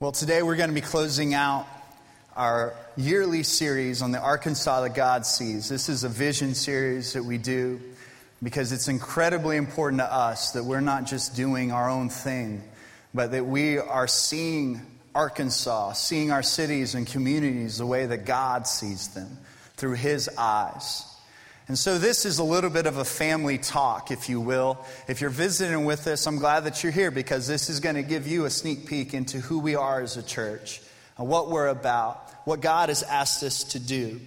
Well, today we're going to be closing out our yearly series on the Arkansas that God sees. This is a vision series that we do because it's incredibly important to us that we're not just doing our own thing, but that we are seeing Arkansas, seeing our cities and communities the way that God sees them through His eyes. And so, this is a little bit of a family talk, if you will. If you're visiting with us, I'm glad that you're here because this is going to give you a sneak peek into who we are as a church and what we're about, what God has asked us to do.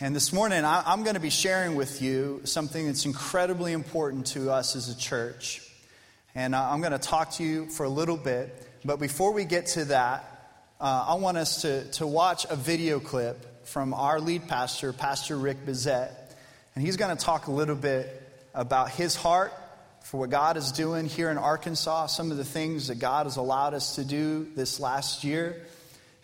And this morning, I'm going to be sharing with you something that's incredibly important to us as a church. And I'm going to talk to you for a little bit. But before we get to that, uh, I want us to, to watch a video clip from our lead pastor, Pastor Rick Bezet. And he's going to talk a little bit about his heart for what God is doing here in Arkansas, some of the things that God has allowed us to do this last year.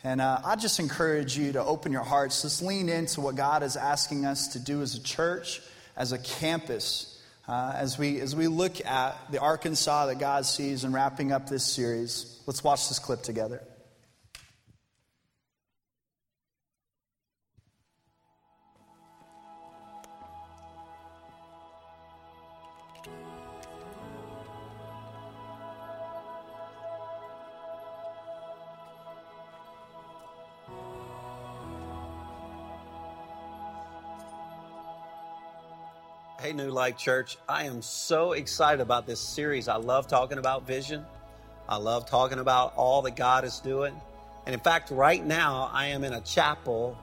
And uh, I just encourage you to open your hearts, just lean into what God is asking us to do as a church, as a campus, uh, as, we, as we look at the Arkansas that God sees and wrapping up this series. Let's watch this clip together. Hey, New Life Church. I am so excited about this series. I love talking about vision. I love talking about all that God is doing. And in fact, right now, I am in a chapel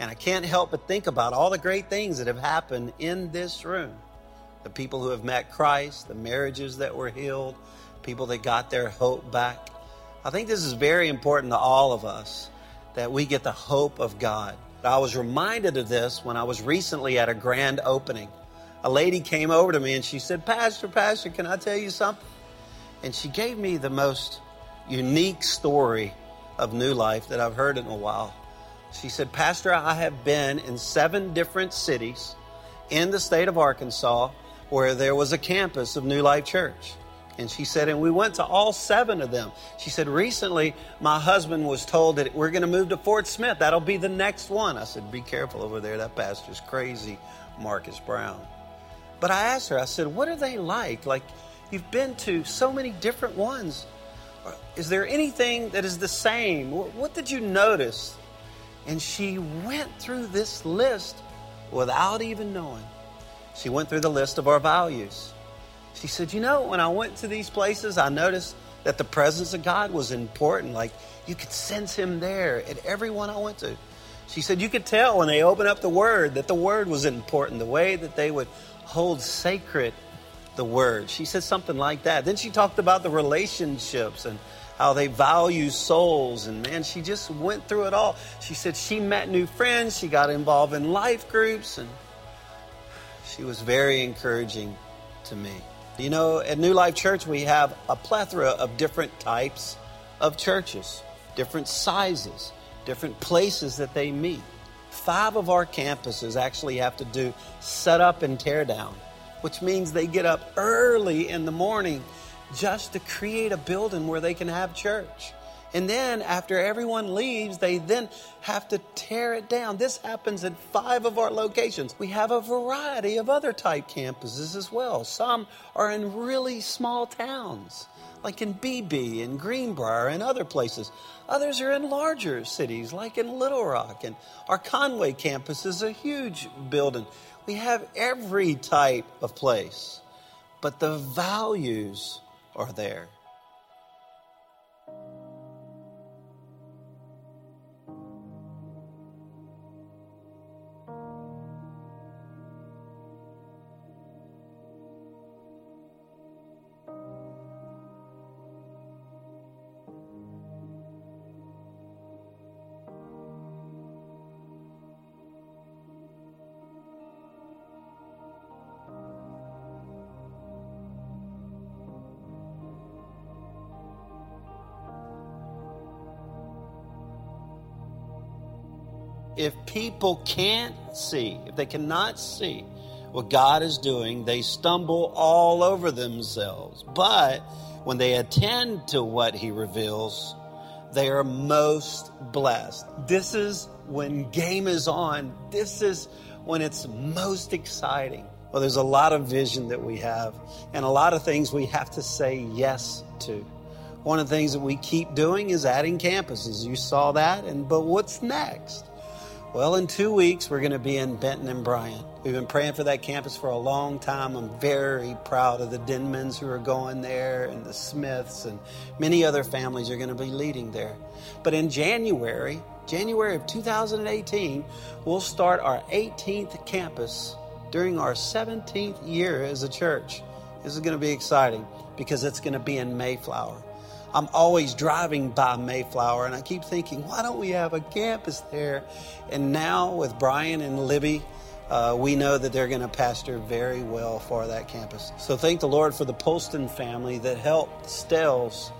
and I can't help but think about all the great things that have happened in this room. The people who have met Christ, the marriages that were healed, people that got their hope back. I think this is very important to all of us that we get the hope of God. I was reminded of this when I was recently at a grand opening a lady came over to me and she said, Pastor, Pastor, can I tell you something? And she gave me the most unique story of New Life that I've heard in a while. She said, Pastor, I have been in seven different cities in the state of Arkansas where there was a campus of New Life Church. And she said, and we went to all seven of them. She said, recently my husband was told that we're going to move to Fort Smith. That'll be the next one. I said, be careful over there. That pastor's crazy, Marcus Brown. But I asked her, I said, what are they like? Like, you've been to so many different ones. Is there anything that is the same? What did you notice? And she went through this list without even knowing. She went through the list of our values. She said, You know, when I went to these places, I noticed that the presence of God was important. Like, you could sense Him there at every one I went to. She said, You could tell when they opened up the Word that the Word was important, the way that they would hold sacred the word. She said something like that. Then she talked about the relationships and how they value souls. And man, she just went through it all. She said she met new friends, she got involved in life groups, and she was very encouraging to me. You know, at New Life Church, we have a plethora of different types of churches, different sizes, different places that they meet five of our campuses actually have to do set up and tear down, which means they get up early in the morning just to create a building where they can have church. And then after everyone leaves, they then have to tear it down. This happens at five of our locations. We have a variety of other type campuses as well. Some are in really small towns like in Beebe and Greenbrier and other places. Others are in larger cities, like in Little Rock. And our Conway campus is a huge building. We have every type of place, but the values are there. If people can't see, if they cannot see what God is doing, they stumble all over themselves. But when they attend to what He reveals, they are most blessed. This is when game is on. This is when it's most exciting. Well, there's a lot of vision that we have and a lot of things we have to say yes to. One of the things that we keep doing is adding campuses. You saw that, and but what's next? Well, in two weeks, we're going to be in Benton and Bryant. We've been praying for that campus for a long time. I'm very proud of the Denmans who are going there and the Smiths and many other families are going to be leading there. But in January, January of 2018, we'll start our 18th campus during our 17th year as a church. This is going to be exciting because it's going to be in Mayflower. I'm always driving by Mayflower and I keep thinking, why don't we have a campus there? And now with Brian and Libby, uh, we know that they're going to pastor very well for that campus. So thank the Lord for the Polston family that helped Stells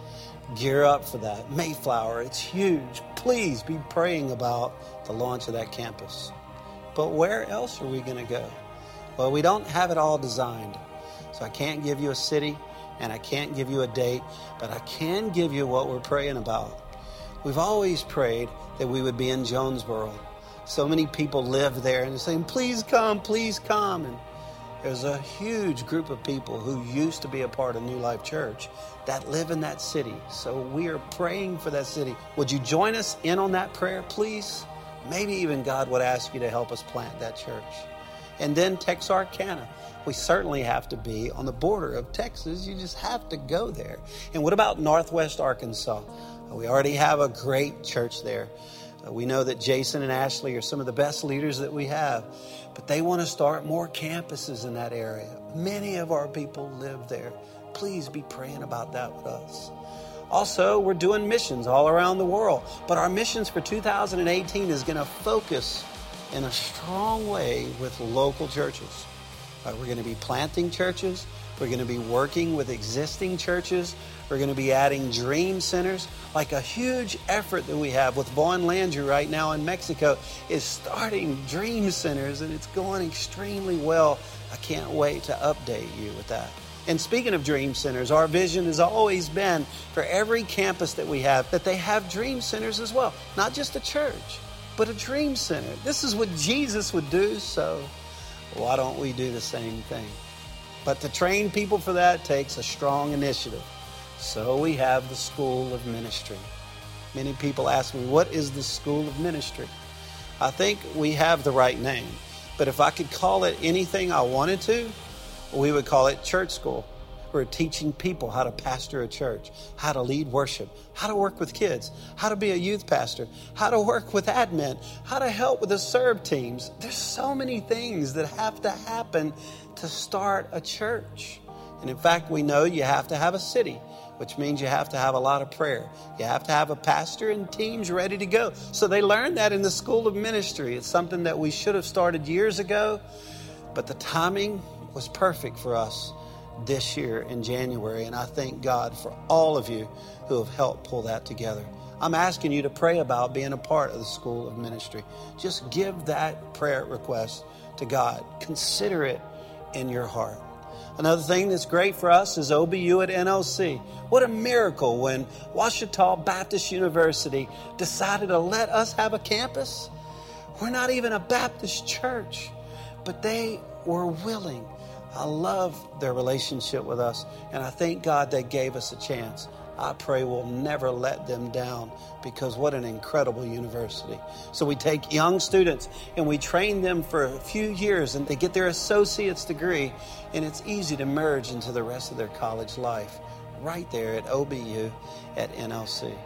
gear up for that. Mayflower, it's huge. Please be praying about the launch of that campus. But where else are we going to go? Well, we don't have it all designed. So I can't give you a city and I can't give you a date, but I can give you what we're praying about. We've always prayed that we would be in Jonesboro. So many people live there and they're saying, please come, please come. And there's a huge group of people who used to be a part of New Life Church that live in that city. So we are praying for that city. Would you join us in on that prayer, please? Maybe even God would ask you to help us plant that church. And then Texarkana we certainly have to be on the border of Texas. You just have to go there. And what about Northwest Arkansas? We already have a great church there. Uh, we know that Jason and Ashley are some of the best leaders that we have, but they want to start more campuses in that area. Many of our people live there. Please be praying about that with us. Also, we're doing missions all around the world, but our missions for 2018 is going to focus in a strong way with local churches. Uh, we're going to be planting churches. We're going to be working with existing churches. We're going to be adding dream centers. Like a huge effort that we have with Vaughn Landry right now in Mexico is starting dream centers, and it's going extremely well. I can't wait to update you with that. And speaking of dream centers, our vision has always been for every campus that we have that they have dream centers as well. Not just a church, but a dream center. This is what Jesus would do, so why don't we do the same thing? But to train people for that takes a strong initiative. So we have the School of Ministry. Many people ask me, what is the School of Ministry? I think we have the right name. But if I could call it anything I wanted to, we would call it church school. Teaching people how to pastor a church, how to lead worship, how to work with kids, how to be a youth pastor, how to work with admin, how to help with the serve teams. There's so many things that have to happen to start a church. And in fact, we know you have to have a city, which means you have to have a lot of prayer. You have to have a pastor and teams ready to go. So they learned that in the School of Ministry. It's something that we should have started years ago, but the timing was perfect for us this year in January. And I thank God for all of you who have helped pull that together. I'm asking you to pray about being a part of the School of Ministry. Just give that prayer request to God. Consider it in your heart. Another thing that's great for us is OBU at NLC. What a miracle when Ouachita Baptist University decided to let us have a campus. We're not even a Baptist church, but they were willing I love their relationship with us, and I thank God they gave us a chance. I pray we'll never let them down because what an incredible university. So we take young students and we train them for a few years and they get their associate's degree and it's easy to merge into the rest of their college life right there at OBU at NLC.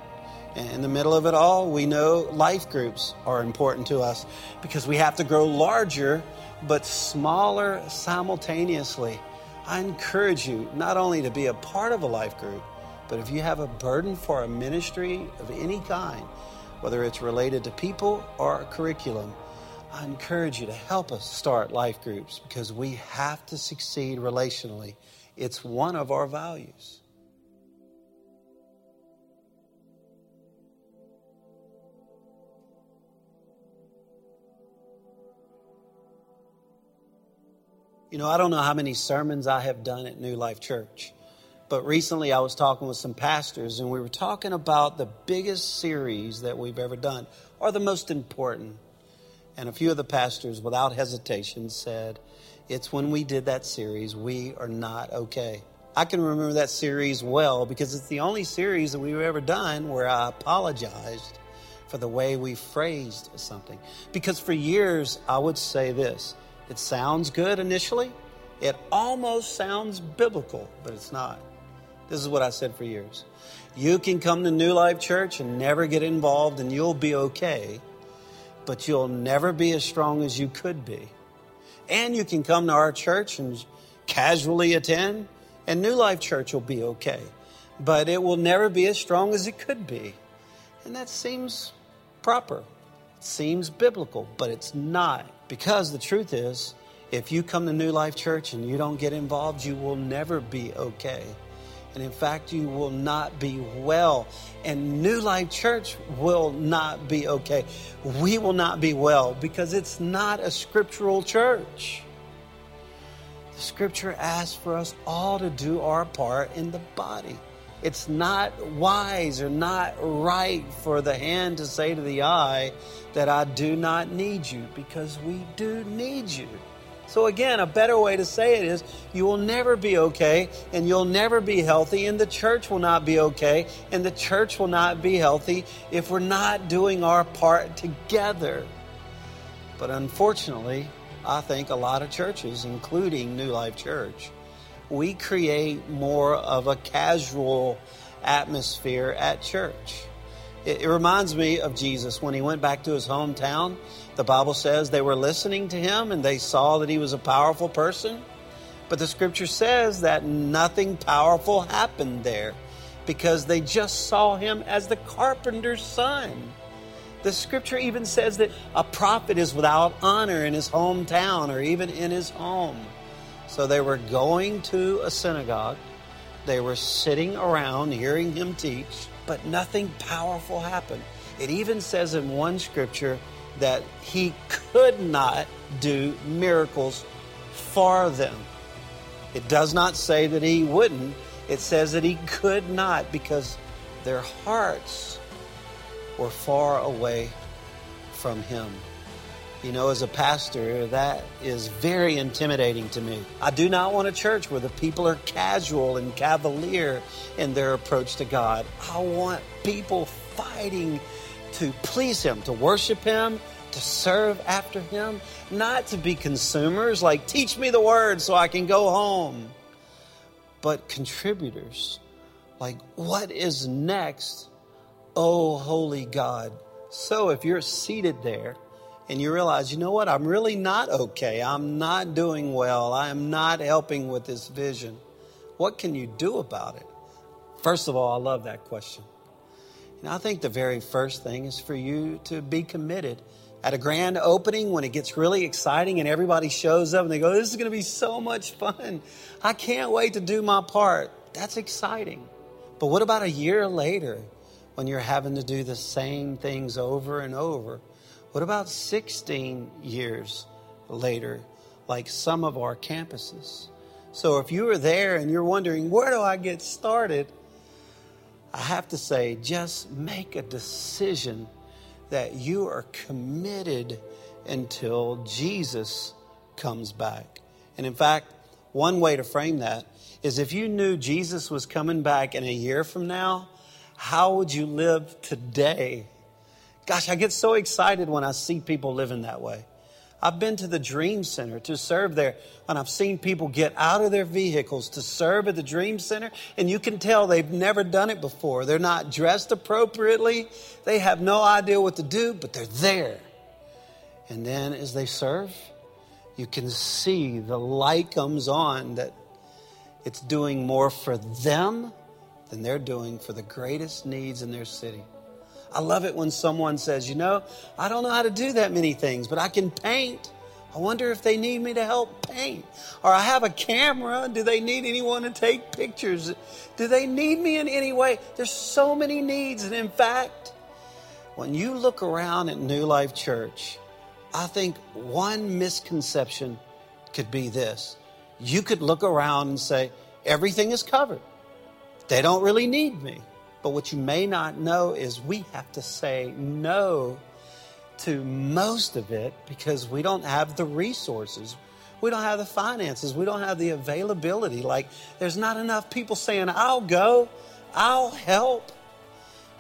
And in the middle of it all, we know life groups are important to us because we have to grow larger but smaller simultaneously. I encourage you not only to be a part of a life group, but if you have a burden for a ministry of any kind, whether it's related to people or curriculum, I encourage you to help us start life groups because we have to succeed relationally. It's one of our values. You know, I don't know how many sermons I have done at New Life Church, But recently I was talking with some pastors and we were talking about the biggest series that we've ever done, or the most important. And a few of the pastors, without hesitation, said, It's when we did that series, we are not okay. I can remember that series well because it's the only series that we've ever done where I apologized for the way we phrased something. Because for years, I would say this it sounds good initially, it almost sounds biblical, but it's not. This is what I said for years. You can come to New Life Church and never get involved, and you'll be okay, but you'll never be as strong as you could be. And you can come to our church and casually attend, and New Life Church will be okay, but it will never be as strong as it could be. And that seems proper. Seems biblical, but it's not. Because the truth is, if you come to New Life Church and you don't get involved, you will never be okay. And in fact, you will not be well. And New Life Church will not be okay. We will not be well because it's not a scriptural church. The scripture asks for us all to do our part in the body. It's not wise or not right for the hand to say to the eye that I do not need you because we do need you. So, again, a better way to say it is you will never be okay and you'll never be healthy, and the church will not be okay and the church will not be healthy if we're not doing our part together. But unfortunately, I think a lot of churches, including New Life Church, we create more of a casual atmosphere at church. It, it, reminds me of Jesus when he went back to his hometown the Bible says they were listening to him and they saw that he was a powerful person. But the scripture says that nothing powerful happened there because they just saw him as the carpenter's son. The scripture even says that a prophet is without honor in his hometown or even in his home. So they were going to a synagogue, they were sitting around hearing him teach, but nothing powerful happened. It even says in one scripture that he could not do miracles for them. It does not say that he wouldn't, it says that he could not because their hearts were far away from him. You know, as a pastor, that is very intimidating to me. I do not want a church where the people are casual and cavalier in their approach to God. I want people fighting to please Him, to worship Him, to serve after Him, not to be consumers like, teach me the word so I can go home, but contributors like, what is next, oh holy God? So if you're seated there and you realize, you know what, I'm really not okay, I'm not doing well, I'm not helping with this vision, what can you do about it? First of all, I love that question. And I think the very first thing is for you to be committed. At a grand opening, when it gets really exciting and everybody shows up and they go, This is going to be so much fun. I can't wait to do my part. That's exciting. But what about a year later when you're having to do the same things over and over? What about 16 years later, like some of our campuses? So if you are there and you're wondering, Where do I get started? I have to say, just make a decision that you are committed until Jesus comes back. And in fact, one way to frame that is if you knew Jesus was coming back in a year from now, how would you live today? Gosh, I get so excited when I see people living that way. I've been to the Dream Center to serve there, and I've seen people get out of their vehicles to serve at the Dream Center, and you can tell they've never done it before. They're not dressed appropriately, they have no idea what to do, but they're there. And then as they serve, you can see the light comes on that it's doing more for them than they're doing for the greatest needs in their city. I love it when someone says, You know, I don't know how to do that many things, but I can paint. I wonder if they need me to help paint. Or I have a camera. Do they need anyone to take pictures? Do they need me in any way? There's so many needs. And in fact, when you look around at New Life Church, I think one misconception could be this. You could look around and say, everything is covered. They don't really need me. But what you may not know is we have to say no to most of it because we don't have the resources. We don't have the finances. We don't have the availability. Like, there's not enough people saying, I'll go, I'll help.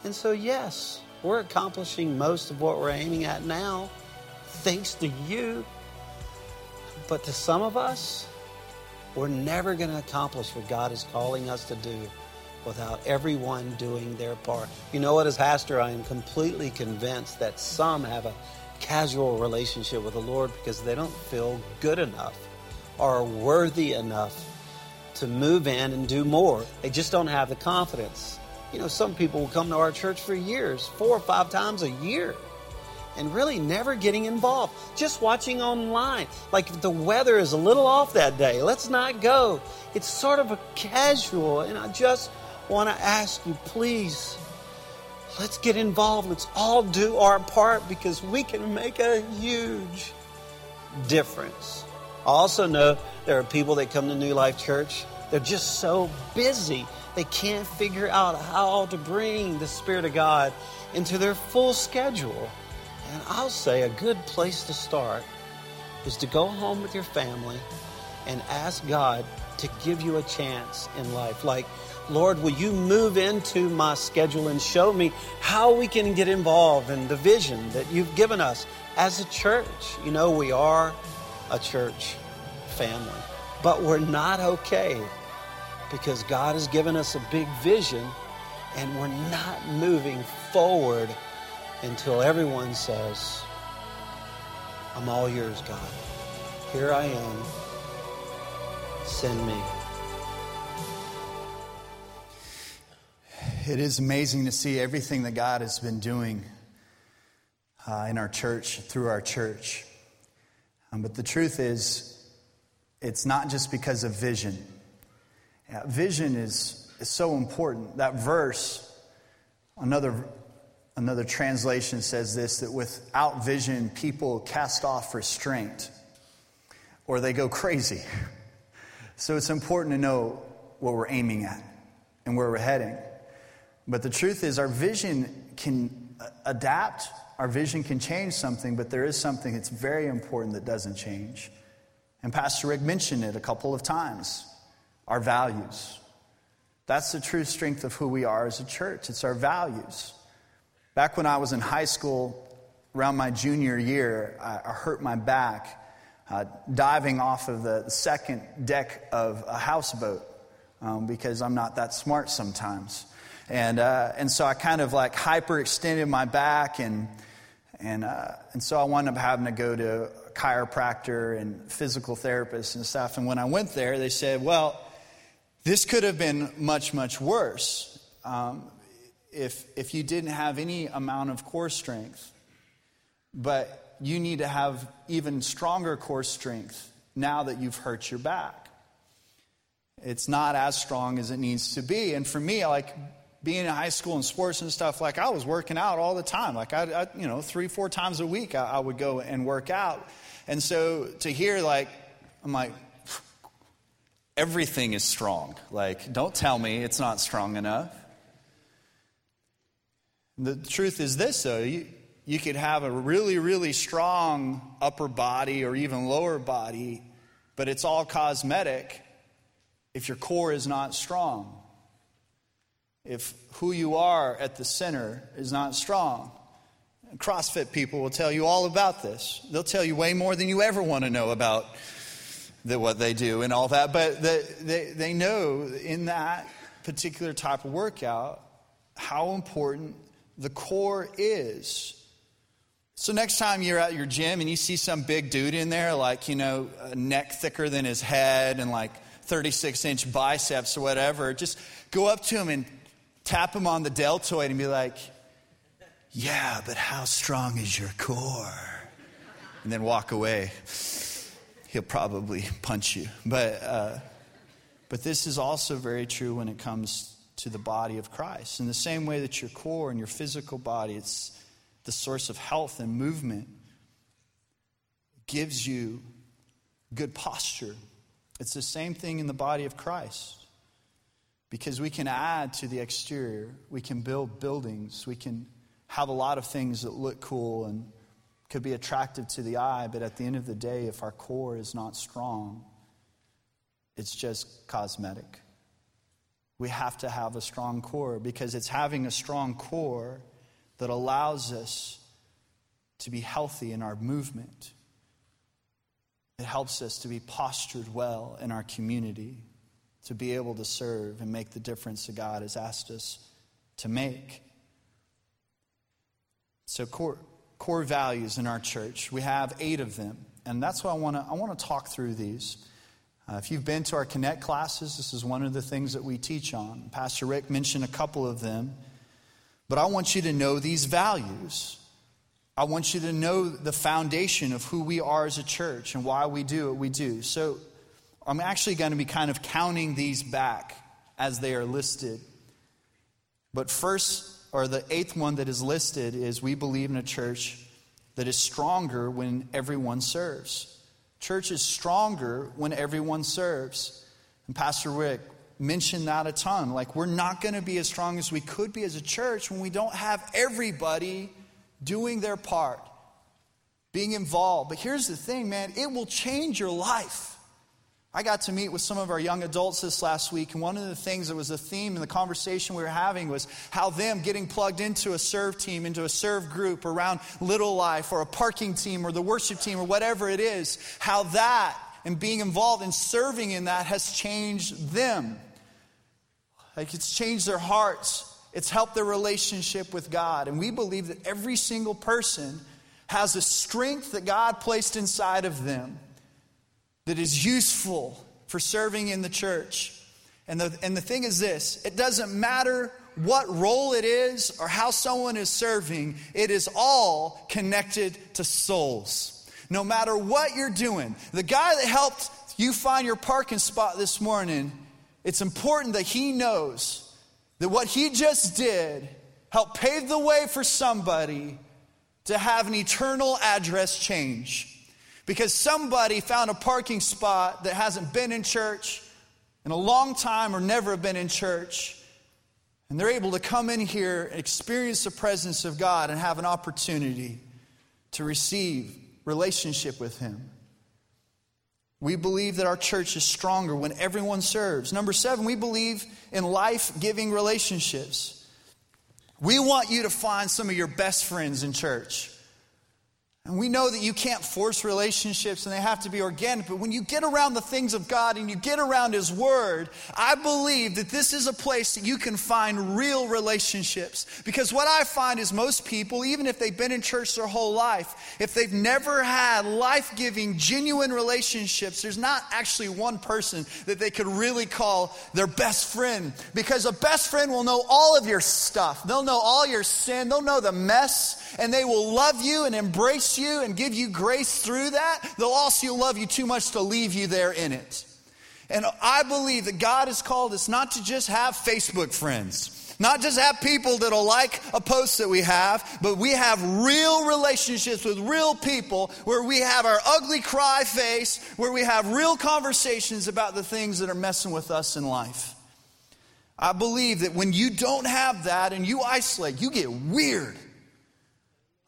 And so, yes, we're accomplishing most of what we're aiming at now, thanks to you. But to some of us, we're never going to accomplish what God is calling us to do without everyone doing their part. You know what, as pastor, I am completely convinced that some have a casual relationship with the Lord because they don't feel good enough or worthy enough to move in and do more. They just don't have the confidence. You know, some people will come to our church for years, four or five times a year, and really never getting involved. Just watching online. Like if the weather is a little off that day, let's not go. It's sort of a casual, and I just want to ask you, please, let's get involved. Let's all do our part because we can make a huge difference. I also know there are people that come to New Life Church, they're just so busy. They can't figure out how to bring the Spirit of God into their full schedule. And I'll say a good place to start is to go home with your family and ask God to give you a chance in life. Like, Lord, will you move into my schedule and show me how we can get involved in the vision that you've given us as a church? You know, we are a church family, but we're not okay because God has given us a big vision and we're not moving forward until everyone says, I'm all yours, God. Here I am. Send me. It is amazing to see everything that God has been doing uh, in our church, through our church. Um, but the truth is, it's not just because of vision. Yeah, vision is, is so important. That verse, another, another translation says this that without vision, people cast off restraint or they go crazy. So it's important to know what we're aiming at and where we're heading. But the truth is, our vision can adapt, our vision can change something, but there is something that's very important that doesn't change. And Pastor Rick mentioned it a couple of times our values. That's the true strength of who we are as a church, it's our values. Back when I was in high school, around my junior year, I, I hurt my back uh, diving off of the second deck of a houseboat um, because I'm not that smart sometimes. And, uh, and so I kind of like hyperextended my back, and, and, uh, and so I wound up having to go to a chiropractor and physical therapist and stuff. And when I went there, they said, well, this could have been much, much worse um, if, if you didn't have any amount of core strength. But you need to have even stronger core strength now that you've hurt your back. It's not as strong as it needs to be. And for me, like being in high school and sports and stuff, like I was working out all the time. Like I, I you know, three, four times a week, I, I, would go and work out. And so to hear, like, I'm like, everything is strong. Like, don't tell me it's not strong enough. The truth is this, though. You, you could have a really, really strong upper body or even lower body, but it's all cosmetic if your core is not strong if who you are at the center is not strong. CrossFit people will tell you all about this. They'll tell you way more than you ever want to know about the, what they do and all that. But the, they, they know in that particular type of workout how important the core is. So, next time you're at your gym and you see some big dude in there, like, you know, neck thicker than his head and like 36 inch biceps or whatever, just go up to him and tap him on the deltoid and be like, Yeah, but how strong is your core? And then walk away. He'll probably punch you. But, uh, but this is also very true when it comes to the body of Christ. In the same way that your core and your physical body, it's the source of health and movement, gives you good posture. It's the same thing in the body of Christ. Because we can add to the exterior. We can build buildings. We can have a lot of things that look cool and could be attractive to the eye, but at the end of the day, if our core is not strong, it's just cosmetic. We have to have a strong core because it's having a strong core that allows us to be healthy in our movement. It helps us to be postured well in our community, to be able to serve and make the difference that God has asked us to make. So, core, core values in our church, we have eight of them. And that's why I want to I want to talk through these. Uh, if you've been to our Connect classes, this is one of the things that we teach on. Pastor Rick mentioned a couple of them. But I want you to know these values. I want you to know the foundation of who we are as a church and why we do what we do. So I'm actually going to be kind of counting these back as they are listed. But first, or the eighth one that is listed is we believe in a church that is stronger when everyone serves. Church is stronger when everyone serves. And Pastor Rick mentioned that a ton. Like, we're not going to be as strong as we could be as a church when we don't have everybody doing their part, being involved. But here's the thing, man it will change your life. I got to meet with some of our young adults this last week, and one of the things that was a theme in the conversation we were having was how them getting plugged into a serve team, into a serve group around Little Life or a parking team or the worship team or whatever it is, how that and being involved in serving in that has changed them. Like it's changed their hearts, it's helped their relationship with God. And we believe that every single person has a strength that God placed inside of them that is useful for serving in the church. And the, and the thing is this it doesn't matter what role it is or how someone is serving, it is all connected to souls. No matter what you're doing, the guy that helped you find your parking spot this morning, it's important that he knows that what he just did helped pave the way for somebody to have an eternal address change because somebody found a parking spot that hasn't been in church in a long time or never been in church. And they're able to come in here and experience the presence of God and have an opportunity to receive relationship with Him. We believe that our church is stronger when everyone serves. Number seven, we believe in life giving relationships. We want you to find some of your best friends in church. And we know that you can't force relationships and they have to be organic, but when you get around the things of God and you get around His Word, I believe that this is a place that you can find real relationships. Because what I find is most people, even if they've been in church their whole life, if they've never had life giving, genuine relationships, there's not actually one person that they could really call their best friend. Because a best friend will know all of your stuff, they'll know all your sin, they'll know the mess, and they will love you and embrace you and give you grace through that, they'll also love you too much to leave you there in it. And I believe that God has called us not to just have Facebook friends. Not just have people that'll like a post that we have, but we have real relationships with real people where we have our ugly cry face, where we have real conversations about the things that are messing with us in life. I believe that when you don't have that and you isolate, you get weird.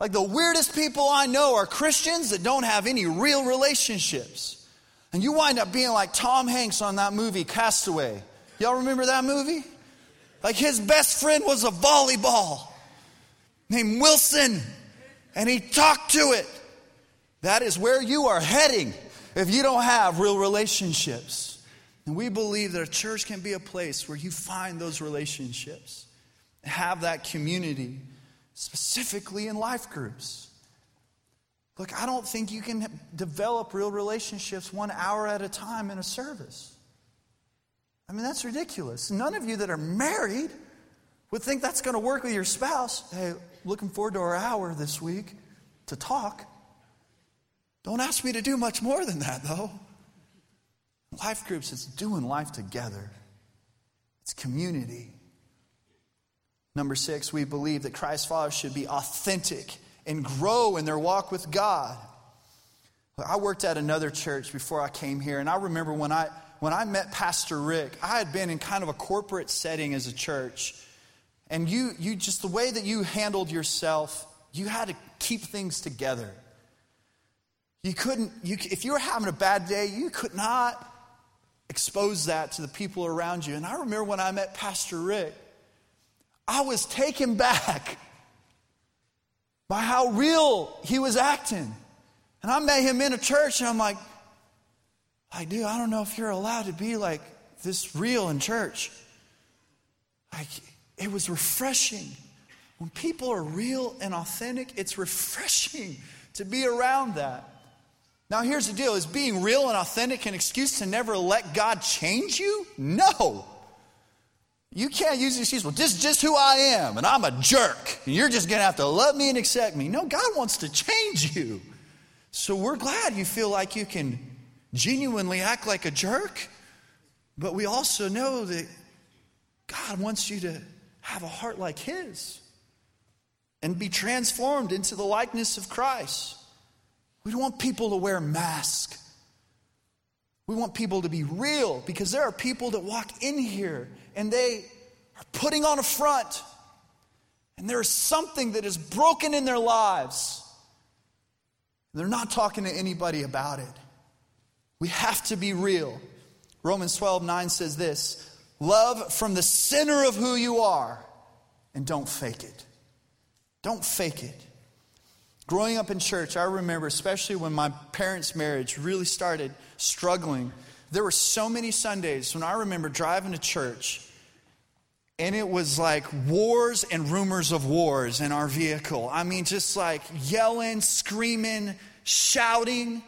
Like the weirdest people I know are Christians that don't have any real relationships. And you wind up being like Tom Hanks on that movie, Castaway. Y'all remember that movie? Like his best friend was a volleyball named Wilson, and he talked to it. That is where you are heading if you don't have real relationships. And we believe that a church can be a place where you find those relationships, have that community specifically in life groups. Look, I don't think you can develop real relationships one hour at a time in a service. I mean, that's ridiculous. None of you that are married would think that's going to work with your spouse. Hey, looking forward to our hour this week to talk. Don't ask me to do much more than that, though. Life groups, it's doing life together, it's community. Number six, we believe that Christ's followers should be authentic and grow in their walk with God. I worked at another church before I came here, and I remember when I when I met Pastor Rick, I had been in kind of a corporate setting as a church. And you, you just the way that you handled yourself, you had to keep things together. You couldn't, you, if you were having a bad day, you could not expose that to the people around you. And I remember when I met Pastor Rick, I was taken back by how real he was acting. And I met him in a church, and I'm like, I do. I don't know if you're allowed to be like this real in church. Like, it was refreshing. When people are real and authentic, it's refreshing to be around that. Now, here's the deal is being real and authentic an excuse to never let God change you? No. You can't use the excuse, well, this is just who I am, and I'm a jerk, and you're just going to have to love me and accept me. No, God wants to change you. So we're glad you feel like you can genuinely act like a jerk, but we also know that God wants you to have a heart like His and be transformed into the likeness of Christ. We don't want people to wear masks. We want people to be real because there are people that walk in here and they are putting on a front and there is something that is broken in their lives. They're not talking to anybody about it. We have to be real. Romans 12, 9 says this Love from the center of who you are and don't fake it. Don't fake it. Growing up in church, I remember, especially when my parents' marriage really started struggling, there were so many Sundays when I remember driving to church and it was like wars and rumors of wars in our vehicle. I mean, just like yelling, screaming, shouting.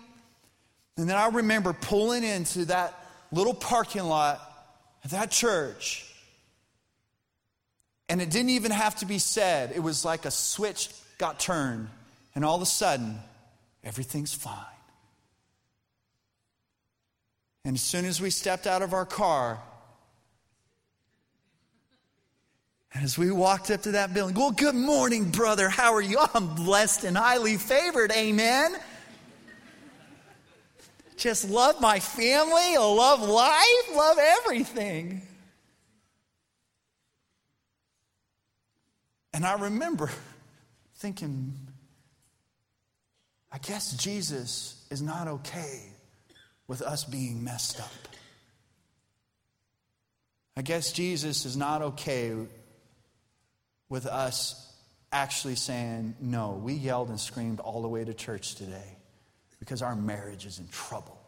And then I remember pulling into that little parking lot at that church. And it didn't even have to be said. It was like a switch got turned. And all of a sudden, everything's fine. And as soon as we stepped out of our car, as we walked up to that building, well, good morning, brother. How are you? I'm blessed and highly favored. Amen. Just love my family, love life, love everything. And I remember thinking, I guess Jesus is not okay with us being messed up. I guess Jesus is not okay with us actually saying, No, we yelled and screamed all the way to church today because our marriage is in trouble.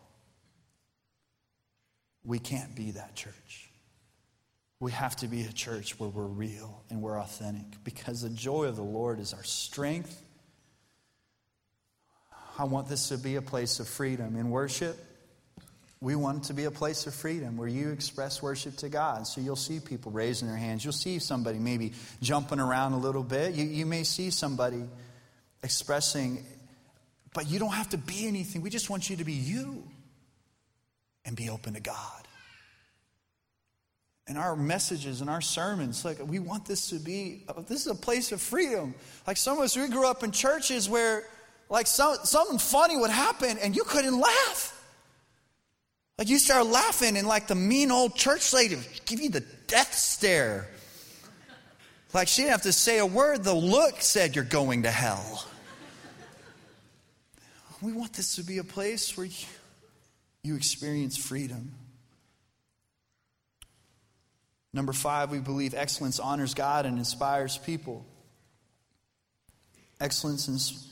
We can't be that church. We have to be a church where we're real and we're authentic because the joy of the Lord is our strength. I want this to be a place of freedom. In worship, we want it to be a place of freedom where you express worship to God. So you'll see people raising their hands. You'll see somebody maybe jumping around a little bit. You, you may see somebody expressing but you don't have to be anything. We just want you to be you and be open to God. And our messages and our sermons, like we want this to be, oh, this is a place of freedom. Like some of us, we grew up in churches where, like, some, something funny would happen and you couldn't laugh. Like you start laughing, and like the mean old church lady give you the death stare. Like she didn't have to say a word, the look said you're going to hell. We want this to be a place where you, you experience freedom. Number five, we believe excellence honors God and inspires people. Excellence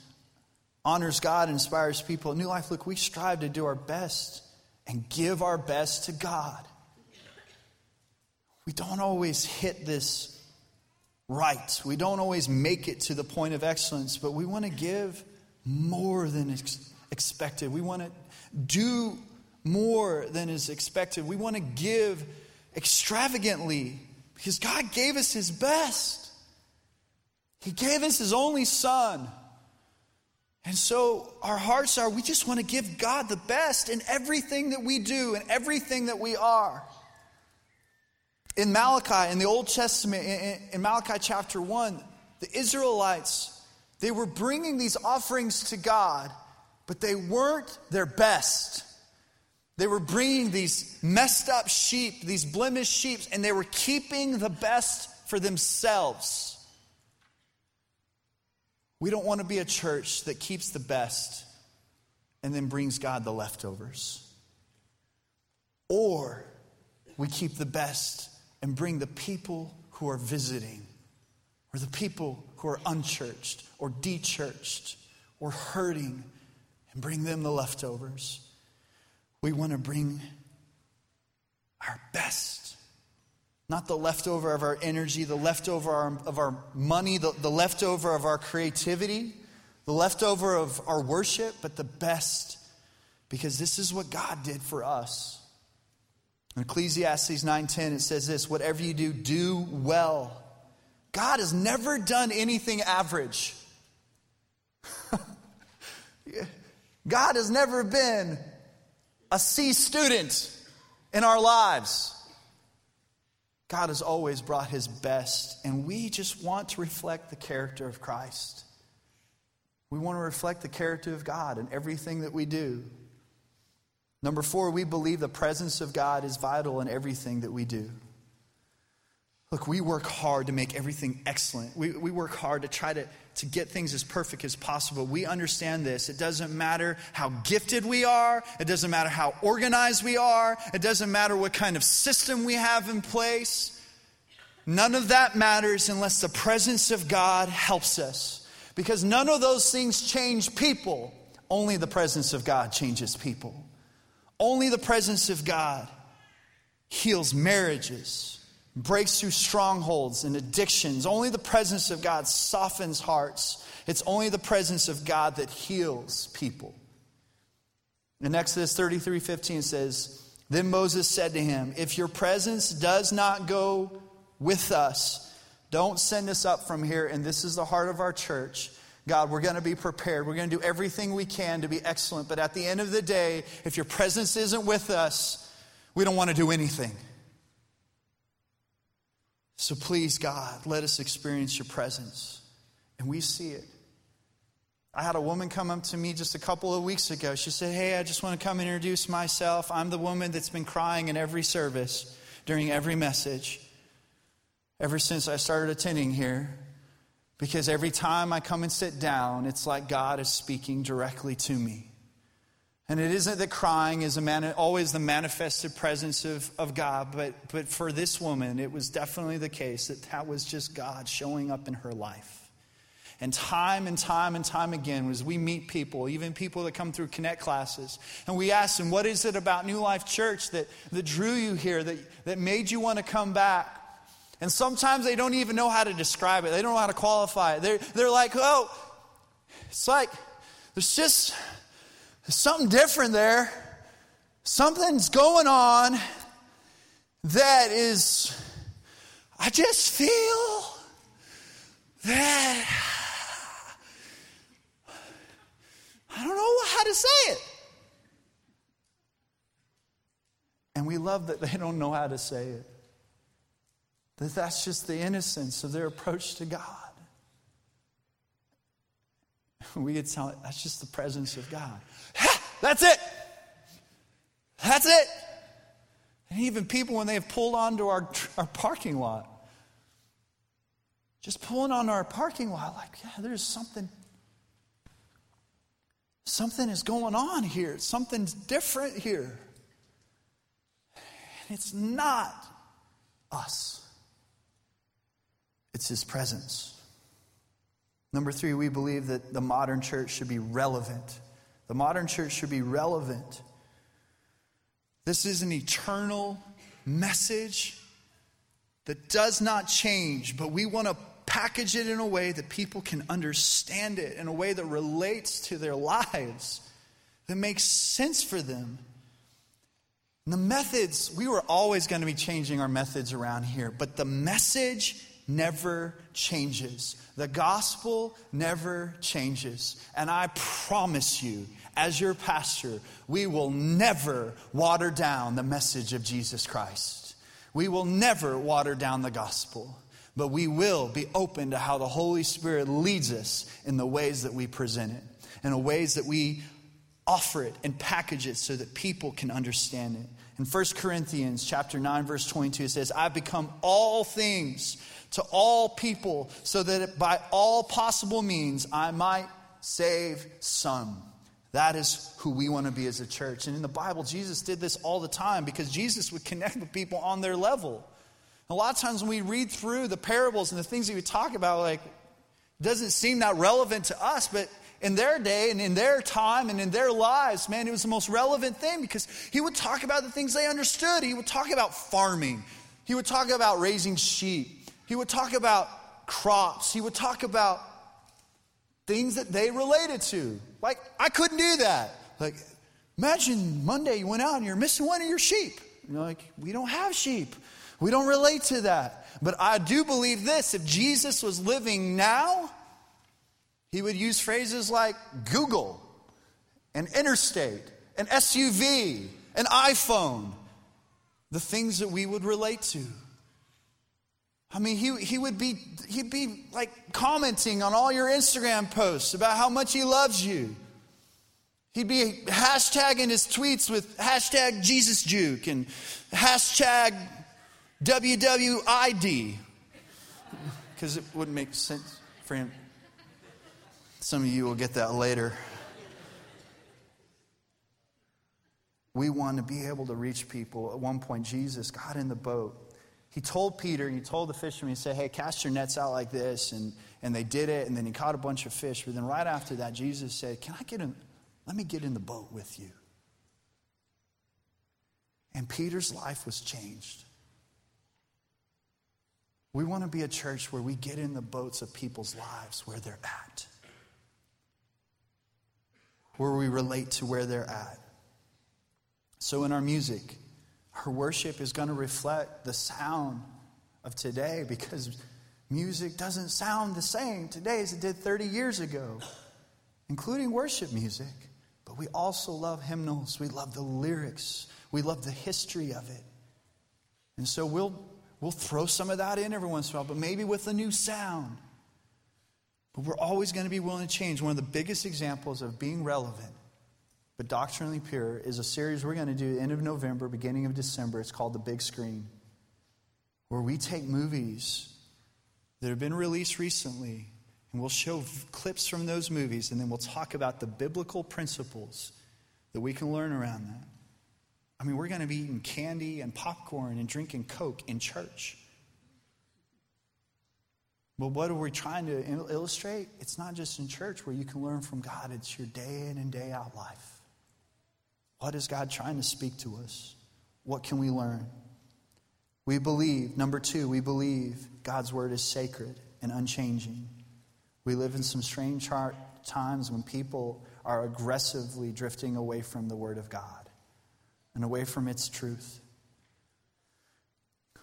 honors God and inspires people. At New Life, look, we strive to do our best and give our best to God. We don't always hit this right. We don't always make it to the point of excellence, but we want to give more than ex- expected. We want to do more than is expected. We want to give extravagantly because God gave us His best. He gave us His only Son. And so our hearts are, we just want to give God the best in everything that we do and everything that we are. In Malachi, in the Old Testament, in, in Malachi chapter 1, the Israelites they were bringing these offerings to God, but they weren't their best. They were bringing these messed up sheep, these blemished sheep, and they were keeping the best for themselves. We don't want to be a church that keeps the best and then brings God the leftovers. Or we keep the best and bring the people who are visiting, or the people who are unchurched or dechurched or hurting, and bring them the leftovers. We want to bring our best. Not the leftover of our energy, the leftover of our money, the, the leftover of our creativity, the leftover of our worship, but the best. Because this is what God did for us. In Ecclesiastes 9:10 it says this, whatever you do, do well. God has never done anything average. God has never been a C student in our lives. God has always brought his best, and we just want to reflect the character of Christ. We want to reflect the character of God in everything that we do. Number four, we believe the presence of God is vital in everything that we do. Look, we work hard to make everything excellent. We, we work hard to try to, to get things as perfect as possible. We understand this. It doesn't matter how gifted we are, it doesn't matter how organized we are, it doesn't matter what kind of system we have in place. None of that matters unless the presence of God helps us. Because none of those things change people, only the presence of God changes people. Only the presence of God heals marriages breaks through strongholds and addictions. Only the presence of God softens hearts. It's only the presence of God that heals people. In Exodus 33 15 says, Then Moses said to him, If your presence does not go with us, don't send us up from here. And this is the heart of our church. God, we're going to be prepared. We're going to do everything we can to be excellent. But at the end of the day, if your presence isn't with us, we don't want to do anything. So please, God, let us experience your presence. And we see it. I had a woman come up to me just a couple of weeks ago. She said, Hey, I just want to come and introduce myself. I'm the woman that's been crying in every service during every message ever since I started attending here. Because every time I come and sit down, it's like God is speaking directly to me. And it isn't that crying is man, always the manifested presence of, of God, but, but for this woman, it was definitely the case that that was just God showing up in her life. And time and time and time again, as we meet people, even people that come through Connect classes, and we ask them, What is it about New Life Church that, that drew you here, that, that made you want to come back? And sometimes they don't even know how to describe it, they don't know how to qualify it. They're, they're like, Oh, it's like, there's just there's something different there. Something's going on that is, I just feel that I don't know how to say it. And we love that they don't know how to say it. That that's just the innocence of their approach to God. We could tell it, that's just the presence of God. That's it. That's it. And even people, when they have pulled onto our, our parking lot, just pulling onto our parking lot, like, yeah, there's something. Something is going on here. Something's different here. And it's not us, it's His presence. Number three, we believe that the modern church should be relevant the modern church should be relevant. This is an eternal message that does not change, but we want to package it in a way that people can understand it, in a way that relates to their lives, that makes sense for them. And the methods, we were always going to be changing our methods around here, but the message never changes. The gospel never changes. And I promise you, as your pastor, we will never water down the message of Jesus Christ. We will never water down the gospel, but we will be open to how the Holy Spirit leads us in the ways that we present it, in the ways that we offer it and package it so that people can understand it. In 1 Corinthians chapter 9 verse 22 it says, "I've become all things to all people so that by all possible means I might save some." That is who we want to be as a church. And in the Bible, Jesus did this all the time because Jesus would connect with people on their level. A lot of times when we read through the parables and the things that we talk about, like, doesn't seem that relevant to us, but in their day and in their time and in their lives, man, it was the most relevant thing because he would talk about the things they understood. He would talk about farming, he would talk about raising sheep, he would talk about crops, he would talk about things that they related to. Like, I couldn't do that. Like, imagine Monday you went out and you're missing one of your sheep. You're like, we don't have sheep. We don't relate to that. But I do believe this if Jesus was living now, he would use phrases like Google, an interstate, an SUV, an iPhone, the things that we would relate to. I mean, he, he would be, he'd be like commenting on all your Instagram posts about how much he loves you. He'd be hashtagging his tweets with hashtag Jesus Juke and hashtag WWID because it wouldn't make sense for him. Some of you will get that later. We want to be able to reach people. At one point, Jesus got in the boat. He told Peter, he told the fishermen, he said, Hey, cast your nets out like this. And, and they did it, and then he caught a bunch of fish. But then right after that, Jesus said, Can I get in? Let me get in the boat with you. And Peter's life was changed. We want to be a church where we get in the boats of people's lives where they're at, where we relate to where they're at. So, in our music, our worship is going to reflect the sound of today because music doesn't sound the same today as it did 30 years ago, including worship music. But we also love hymnals, we love the lyrics, we love the history of it. And so we'll We'll throw some of that in every once in a while, but maybe with a new sound. But we're always going to be willing to change. One of the biggest examples of being relevant, but doctrinally pure, is a series we're going to do end of November, beginning of December. It's called The Big Screen, where we take movies that have been released recently and we'll show clips from those movies and then we'll talk about the biblical principles that we can learn around that. I mean, we're going to be eating candy and popcorn and drinking Coke in church. But what are we trying to illustrate? It's not just in church where you can learn from God, it's your day in and day out life. What is God trying to speak to us? What can we learn? We believe, number two, we believe God's word is sacred and unchanging. We live in some strange times when people are aggressively drifting away from the word of God and away from its truth.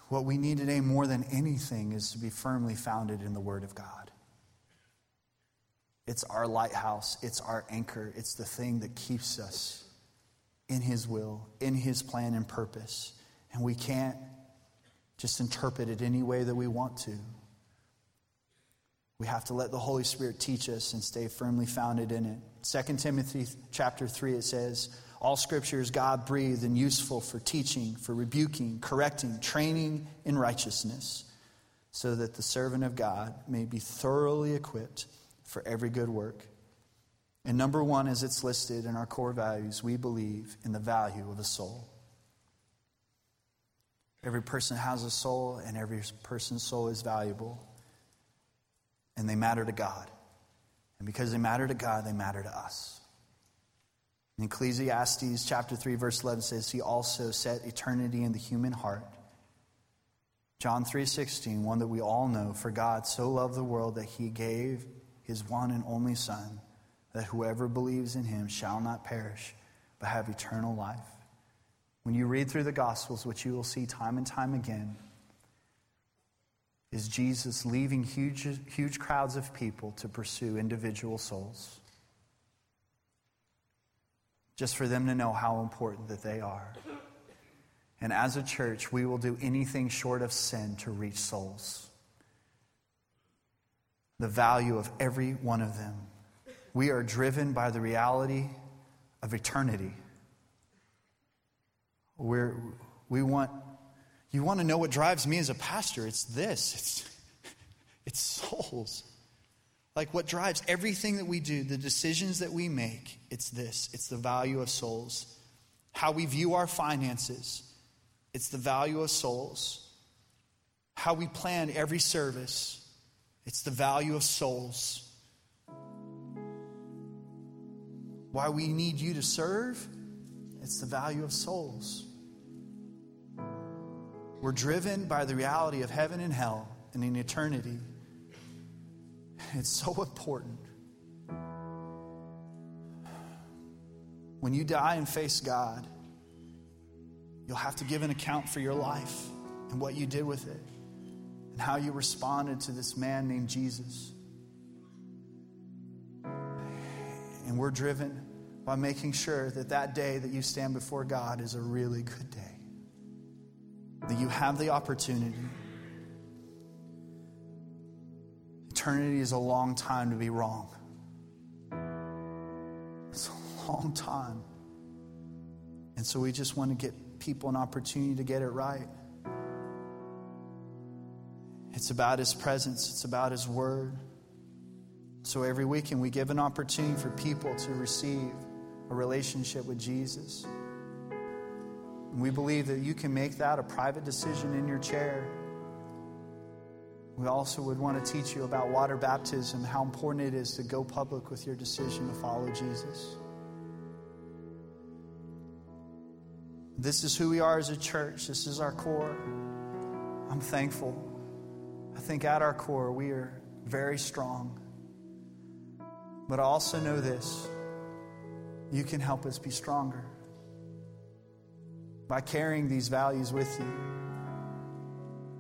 What we need today more than anything is to be firmly founded in the Word of God. It's our lighthouse, it's our anchor, it's the thing that keeps us in His will, in His plan and purpose. And we can't just interpret it any way that we want to. We have to let the Holy Spirit teach us and stay firmly founded in it. 2 Timothy chapter 3 it says, all scripture is God breathed and useful for teaching, for rebuking, correcting, training in righteousness, so that the servant of God may be thoroughly equipped for every good work. And number one, as it's listed in our core values, we believe in the value of a soul. Every person has a soul, and every person's soul is valuable, and they matter to God. And because they matter to God, they matter to us. In Ecclesiastes chapter 3 verse 11 says he also set eternity in the human heart. John 3:16, one that we all know, for God so loved the world that he gave his one and only son that whoever believes in him shall not perish but have eternal life. When you read through the gospels, which you will see time and time again, is Jesus leaving huge, huge crowds of people to pursue individual souls just for them to know how important that they are. And as a church, we will do anything short of sin to reach souls. The value of every one of them. We are driven by the reality of eternity. We're, we want, you want to know what drives me as a pastor? It's this it's, it's souls. Like what drives everything that we do, the decisions that we make, it's this it's the value of souls. How we view our finances, it's the value of souls. How we plan every service, it's the value of souls. Why we need you to serve, it's the value of souls. We're driven by the reality of heaven and hell and in eternity. It's so important. When you die and face God, you'll have to give an account for your life and what you did with it and how you responded to this man named Jesus. And we're driven by making sure that that day that you stand before God is a really good day. That you have the opportunity. Eternity is a long time to be wrong. It's a long time. And so we just want to get people an opportunity to get it right. It's about His presence, it's about His Word. So every weekend we give an opportunity for people to receive a relationship with Jesus. And we believe that you can make that a private decision in your chair. We also would want to teach you about water baptism, how important it is to go public with your decision to follow Jesus. This is who we are as a church. This is our core. I'm thankful. I think at our core, we are very strong. But I also know this you can help us be stronger by carrying these values with you,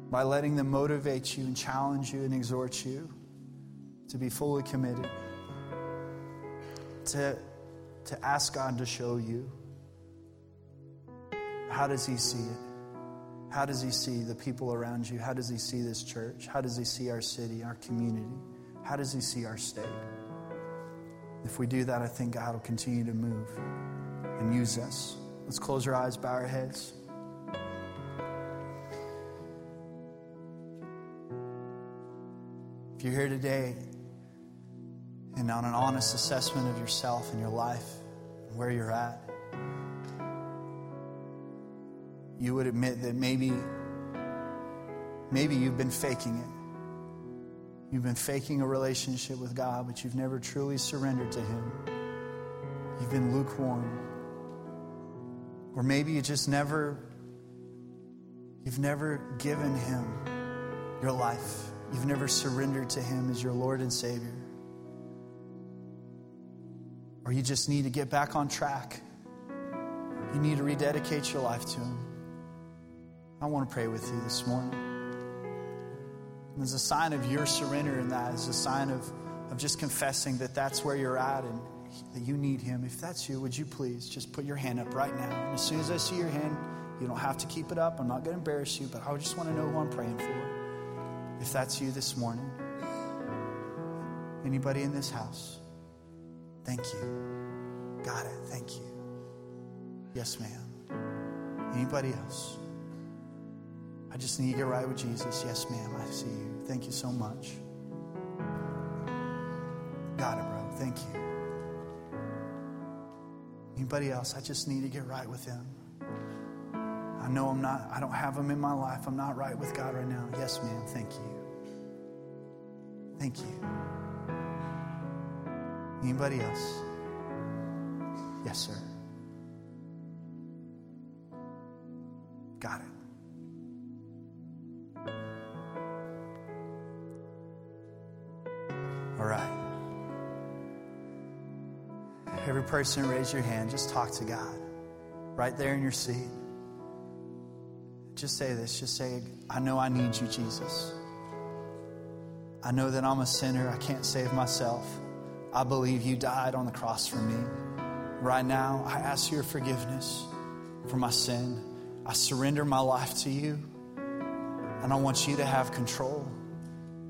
by letting them motivate you and challenge you and exhort you to be fully committed, to, to ask God to show you. How does He see it? How does He see the people around you? How does He see this church? How does He see our city, our community? How does He see our state? If we do that, I think God will continue to move and use us. Let's close our eyes, bow our heads. If you're here today and on an honest assessment of yourself and your life and where you're at, you would admit that maybe maybe you've been faking it. You've been faking a relationship with God, but you've never truly surrendered to Him. You've been lukewarm. Or maybe you just never, you've never given Him your life. You've never surrendered to Him as your Lord and Savior. Or you just need to get back on track. You need to rededicate your life to Him. I want to pray with you this morning. And as a sign of your surrender in that, as a sign of, of just confessing that that's where you're at and that you need Him. If that's you, would you please just put your hand up right now? And as soon as I see your hand, you don't have to keep it up. I'm not going to embarrass you, but I just want to know who I'm praying for. If that's you this morning, anybody in this house, thank you. Got it. Thank you. Yes, ma'am. Anybody else? I just need to get right with Jesus. Yes, ma'am. I see you. Thank you so much. Got it, bro. Thank you. Anybody else? I just need to get right with Him. I know I'm not, I don't have Him in my life. I'm not right with God right now. Yes, ma'am. Thank you. Thank you. Anybody else? Yes, sir. Got it. Person, raise your hand. Just talk to God right there in your seat. Just say this. Just say, I know I need you, Jesus. I know that I'm a sinner. I can't save myself. I believe you died on the cross for me. Right now, I ask your forgiveness for my sin. I surrender my life to you. And I want you to have control.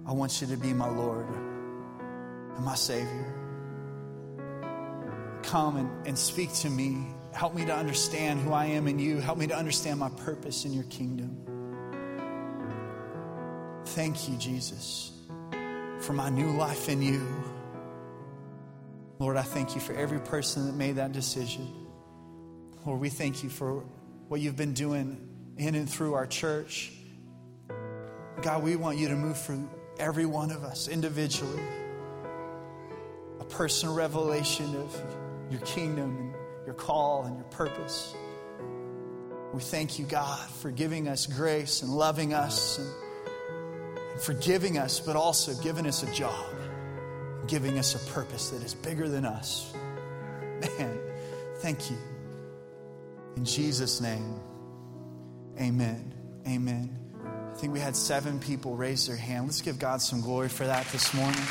I want you to be my Lord and my Savior. Come and, and speak to me. Help me to understand who I am in you. Help me to understand my purpose in your kingdom. Thank you, Jesus, for my new life in you. Lord, I thank you for every person that made that decision. Lord, we thank you for what you've been doing in and through our church. God, we want you to move through every one of us individually. A personal revelation of your kingdom and your call and your purpose. We thank you, God, for giving us grace and loving us and, and forgiving us, but also giving us a job, giving us a purpose that is bigger than us. Man, thank you. In Jesus' name, amen. Amen. I think we had seven people raise their hand. Let's give God some glory for that this morning.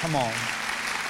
Come on.